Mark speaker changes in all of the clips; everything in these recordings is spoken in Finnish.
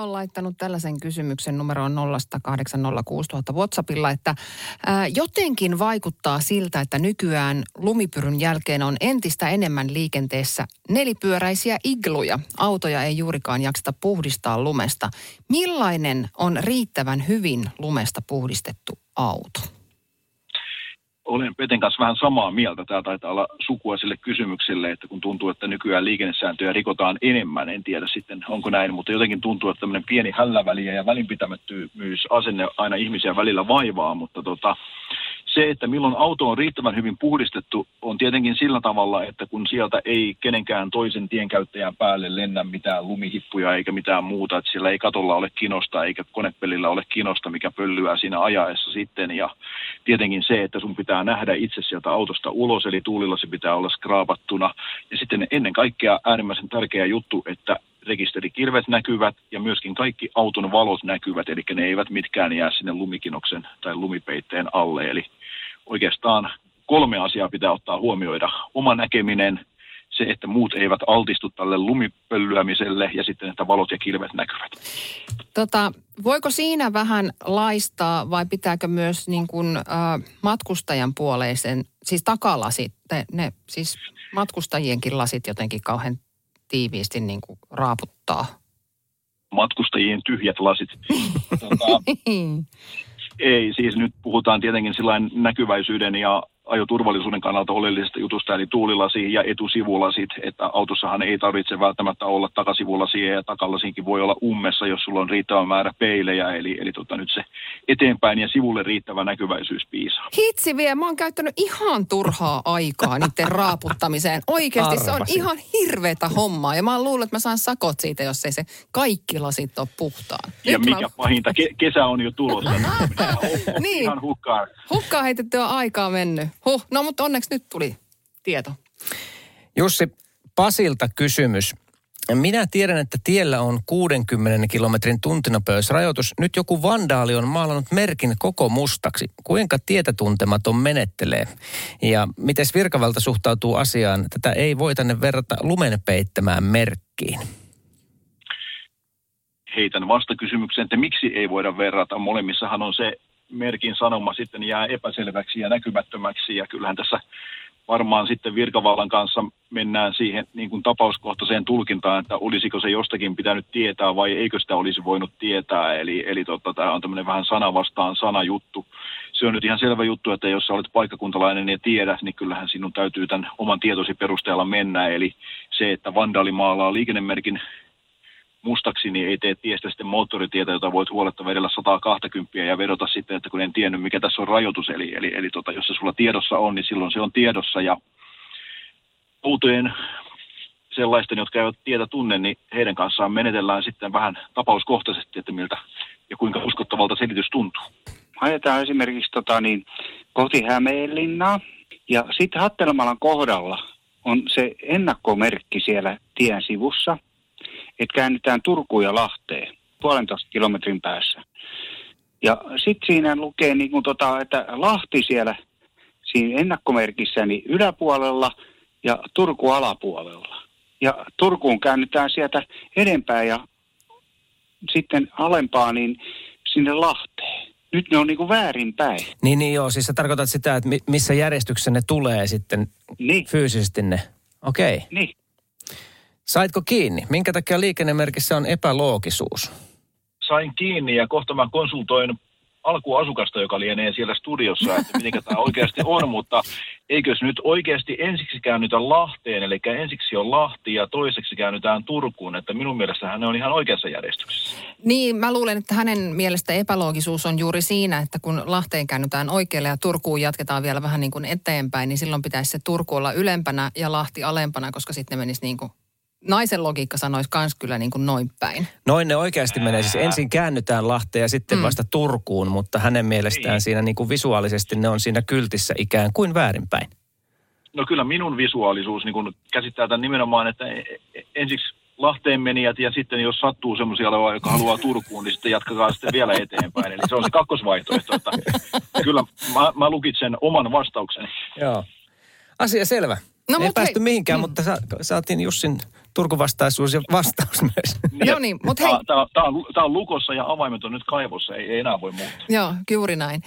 Speaker 1: On laittanut tällaisen kysymyksen numeroon 0806000 WhatsAppilla, että ää, jotenkin vaikuttaa siltä, että nykyään lumipyryn jälkeen on entistä enemmän liikenteessä nelipyöräisiä igluja. Autoja ei juurikaan jakseta puhdistaa lumesta. Millainen on riittävän hyvin lumesta puhdistettu auto?
Speaker 2: Olen Peten kanssa vähän samaa mieltä. Tämä taitaa olla sukua sille kysymykselle, että kun tuntuu, että nykyään liikennesääntöjä rikotaan enemmän, en tiedä sitten onko näin, mutta jotenkin tuntuu, että tämmöinen pieni hälläväliä ja välinpitämättömyys asenne aina ihmisiä välillä vaivaa, mutta tota, se, että milloin auto on riittävän hyvin puhdistettu, on tietenkin sillä tavalla, että kun sieltä ei kenenkään toisen tienkäyttäjän päälle lennä mitään lumihippuja eikä mitään muuta, että siellä ei katolla ole kinosta eikä konepelillä ole kinosta, mikä pöllyää siinä ajaessa sitten. Ja tietenkin se, että sun pitää nähdä itse sieltä autosta ulos, eli tuulilla se pitää olla skraapattuna. Ja sitten ennen kaikkea äärimmäisen tärkeä juttu, että rekisterikirvet näkyvät ja myöskin kaikki auton valot näkyvät, eli ne eivät mitkään jää sinne lumikinoksen tai lumipeitteen alle. Eli oikeastaan kolme asiaa pitää ottaa huomioida. Oma näkeminen, se, että muut eivät altistu tälle lumipöllyämiselle ja sitten, että valot ja kilvet näkyvät.
Speaker 1: Tota, voiko siinä vähän laistaa vai pitääkö myös niin kuin, äh, matkustajan puoleisen, siis takalasit, ne, ne siis matkustajienkin lasit jotenkin kauhean tiiviisti niin kuin raaputtaa?
Speaker 2: Matkustajien tyhjät lasit. tota, ei, siis nyt puhutaan tietenkin näkyväisyyden ja ajoturvallisuuden kannalta oleellisesta jutusta, eli tuulilasi ja etusivulasit, että autossahan ei tarvitse välttämättä olla takasivulasia ja takalasinkin voi olla ummessa, jos sulla on riittävä määrä peilejä, eli, eli tota, nyt se eteenpäin ja sivulle riittävä näkyväisyys piisaa.
Speaker 1: Hitsi vie, mä oon käyttänyt ihan turhaa aikaa niiden raaputtamiseen. Oikeasti se on
Speaker 3: Arvasin.
Speaker 1: ihan hirveätä hommaa ja mä oon luullut, että mä saan sakot siitä, jos ei se kaikki lasit ole puhtaan.
Speaker 2: Ja
Speaker 1: Nyt mä-
Speaker 2: mikä pahinta, ke- kesä on jo tulossa.
Speaker 1: Niin.
Speaker 2: Ihan hukkaan.
Speaker 1: Hukkaa heitettyä aikaa mennyt. Huh, no mutta onneksi nyt tuli tieto.
Speaker 3: Jussi, Pasilta kysymys. Minä tiedän, että tiellä on 60 kilometrin tuntinopeusrajoitus. Nyt joku vandaali on maalannut merkin koko mustaksi. Kuinka tietä tuntematon menettelee? Ja miten virkavalta suhtautuu asiaan? Tätä ei voi tänne verrata lumen peittämään merkkiin.
Speaker 2: heitän vastakysymyksen, että miksi ei voida verrata. Molemmissahan on se merkin sanoma sitten jää epäselväksi ja näkymättömäksi ja kyllähän tässä varmaan sitten virkavallan kanssa mennään siihen niin kuin tapauskohtaiseen tulkintaan, että olisiko se jostakin pitänyt tietää vai eikö sitä olisi voinut tietää. Eli, eli tota, tämä on tämmöinen vähän sana vastaan sana juttu. Se on nyt ihan selvä juttu, että jos sä olet paikkakuntalainen ja tiedät, niin kyllähän sinun täytyy tämän oman tietosi perusteella mennä. Eli se, että vandaali maalaa liikennemerkin mustaksi, niin ei tee tiestä sitten moottoritietä, jota voit huoletta vedellä 120 ja vedota sitten, että kun en tiennyt, mikä tässä on rajoitus. Eli, eli, eli tota, jos se sulla tiedossa on, niin silloin se on tiedossa. Ja autojen sellaisten, jotka eivät tietä tunne, niin heidän kanssaan menetellään sitten vähän tapauskohtaisesti, että miltä ja kuinka uskottavalta selitys tuntuu.
Speaker 4: ajetaan esimerkiksi tota, niin, kohti Hämeenlinnaa ja sitten Hattelmalan kohdalla on se ennakkomerkki siellä tien sivussa, että käännytään Turkuun ja Lahteen puolentoista kilometrin päässä. Ja sitten siinä lukee, niin kuin tota, että Lahti siellä siinä ennakkomerkissä niin yläpuolella ja Turku alapuolella. Ja Turkuun käännytään sieltä edempään ja sitten alempaa niin sinne Lahteen. Nyt ne on niin kuin väärinpäin.
Speaker 3: Niin, niin joo, siis sä tarkoitat sitä, että mi- missä järjestyksessä ne tulee sitten
Speaker 4: Niin,
Speaker 3: fyysisesti ne. Okei. Okay.
Speaker 4: niin.
Speaker 3: Saitko kiinni? Minkä takia liikennemerkissä on epäloogisuus?
Speaker 2: Sain kiinni ja kohta mä konsultoin alkuasukasta, joka lienee siellä studiossa, että miten tämä oikeasti on, mutta eikös nyt oikeasti ensiksi käännytä Lahteen, eli ensiksi on Lahti ja toiseksi käännytään Turkuun, että minun mielestä hän on ihan oikeassa järjestyksessä.
Speaker 1: Niin, mä luulen, että hänen mielestä epäloogisuus on juuri siinä, että kun Lahteen käännytään oikealle ja Turkuun jatketaan vielä vähän niin kuin eteenpäin, niin silloin pitäisi se Turku olla ylempänä ja Lahti alempana, koska sitten ne menisi niin kuin naisen logiikka sanoisi kans kyllä niin kuin noin päin.
Speaker 3: Noin ne oikeasti menee. Siis ensin käännytään Lahteen ja sitten mm. vasta Turkuun, mutta hänen mielestään niin. siinä niin kuin visuaalisesti ne on siinä kyltissä ikään kuin väärinpäin.
Speaker 2: No kyllä minun visuaalisuus niin kuin käsittää tämän nimenomaan, että e- e- ensiksi Lahteen menijät ja sitten jos sattuu semmoisia olevaa, joka haluaa Turkuun, niin sitten jatkakaa sitten vielä eteenpäin. Eli se on se kakkosvaihtoehto. Että kyllä mä, mä lukitsen oman vastaukseni.
Speaker 3: Joo. Asia selvä. No, Ei päästy hei. mihinkään, mm. mutta sa- saatiin Jussin Turkuvastaisuus ja vastaus myös.
Speaker 1: Joo niin, mutta hei.
Speaker 2: Tämä, tämä, on, tämä on lukossa ja avaimet on nyt kaivossa, ei, ei enää voi muuttaa.
Speaker 1: Joo, juuri näin.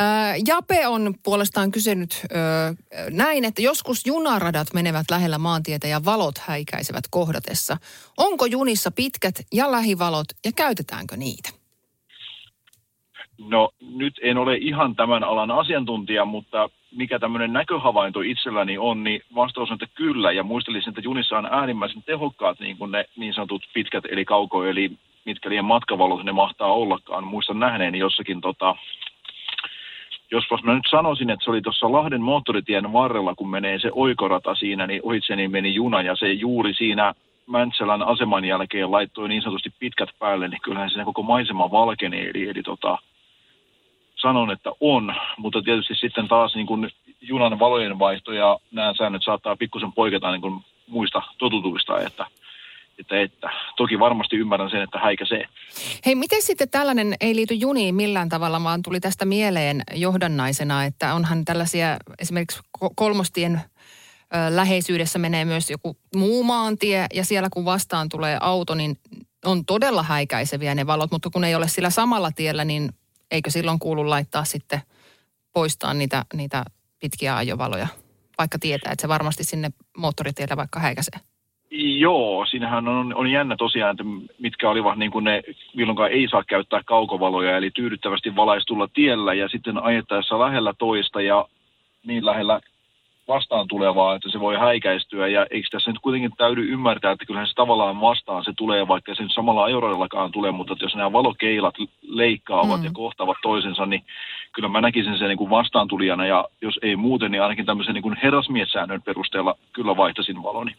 Speaker 1: Äh, Jape on puolestaan kysynyt äh, näin, että joskus junaradat menevät lähellä maantietä ja valot häikäisevät kohdatessa. Onko junissa pitkät ja lähivalot ja käytetäänkö niitä?
Speaker 2: No nyt en ole ihan tämän alan asiantuntija, mutta mikä tämmöinen näköhavainto itselläni on, niin vastaus on, että kyllä. Ja muistelisin, että junissa on äärimmäisen tehokkaat niin kuin ne niin sanotut pitkät eli kauko, eli mitkä liian matkavalot ne mahtaa ollakaan. Muistan nähneeni jossakin tota, jospas mä nyt sanoisin, että se oli tuossa Lahden moottoritien varrella, kun menee se oikorata siinä, niin ohitseni meni juna ja se juuri siinä Mäntsälän aseman jälkeen laittoi niin sanotusti pitkät päälle, niin kyllähän siinä koko maisema valkeni, eli, eli tota, sanon, että on, mutta tietysti sitten taas niin kuin junan valojen vaihto ja nämä säännöt saattaa pikkusen poiketa niin kuin muista totutuista, että, että, että toki varmasti ymmärrän sen, että häikäisee.
Speaker 1: Hei, miten sitten tällainen ei liity juniin millään tavalla, vaan tuli tästä mieleen johdannaisena, että onhan tällaisia esimerkiksi kolmostien läheisyydessä menee myös joku muu maantie ja siellä kun vastaan tulee auto, niin on todella häikäiseviä ne valot, mutta kun ei ole sillä samalla tiellä, niin eikö silloin kuulu laittaa sitten poistaa niitä, niitä pitkiä ajovaloja, vaikka tietää, että se varmasti sinne moottoritielle vaikka häikäisee?
Speaker 2: Joo, siinähän on, on jännä tosiaan, että mitkä olivat niin kuin ne, milloinkaan ei saa käyttää kaukovaloja, eli tyydyttävästi valaistulla tiellä ja sitten ajettaessa lähellä toista ja niin lähellä vastaan tulevaa, että se voi häikäistyä. Ja eikö tässä nyt kuitenkin täydy ymmärtää, että kyllähän se tavallaan vastaan se tulee, vaikka se nyt samalla ajoradillakaan tulee, mutta että jos nämä valokeilat leikkaavat mm. ja kohtaavat toisensa, niin kyllä mä näkisin sen niin kuin vastaantulijana. Ja jos ei muuten, niin ainakin tämmöisen niin kuin herrasmiessäännön perusteella kyllä vaihtaisin valoni.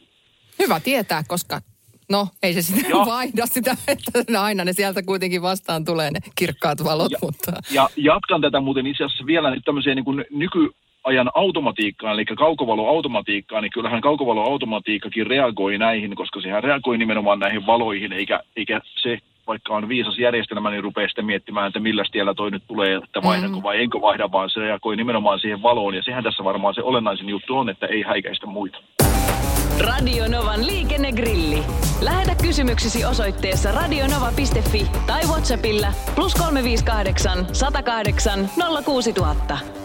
Speaker 1: Hyvä tietää, koska No, ei se sitä ja. vaihda sitä, että aina ne sieltä kuitenkin vastaan tulee ne kirkkaat valot. Ja, mutta...
Speaker 2: ja jatkan tätä muuten itse asiassa vielä nyt tämmöiseen niin kuin nyky, ajan automatiikkaan, eli kaukovaloautomatiikkaan, niin kyllähän kaukovaloautomatiikkakin reagoi näihin, koska sehän reagoi nimenomaan näihin valoihin, eikä, eikä se, vaikka on viisas järjestelmä, niin rupeaa sitten miettimään, että millä tiellä toi nyt tulee, että vaihdanko vai enkö vaihda, vaan se reagoi nimenomaan siihen valoon, ja sehän tässä varmaan se olennaisin juttu on, että ei häikäistä muita.
Speaker 5: Radio Novan liikennegrilli. Lähetä kysymyksesi osoitteessa radionova.fi tai Whatsappilla plus 358 108 06000.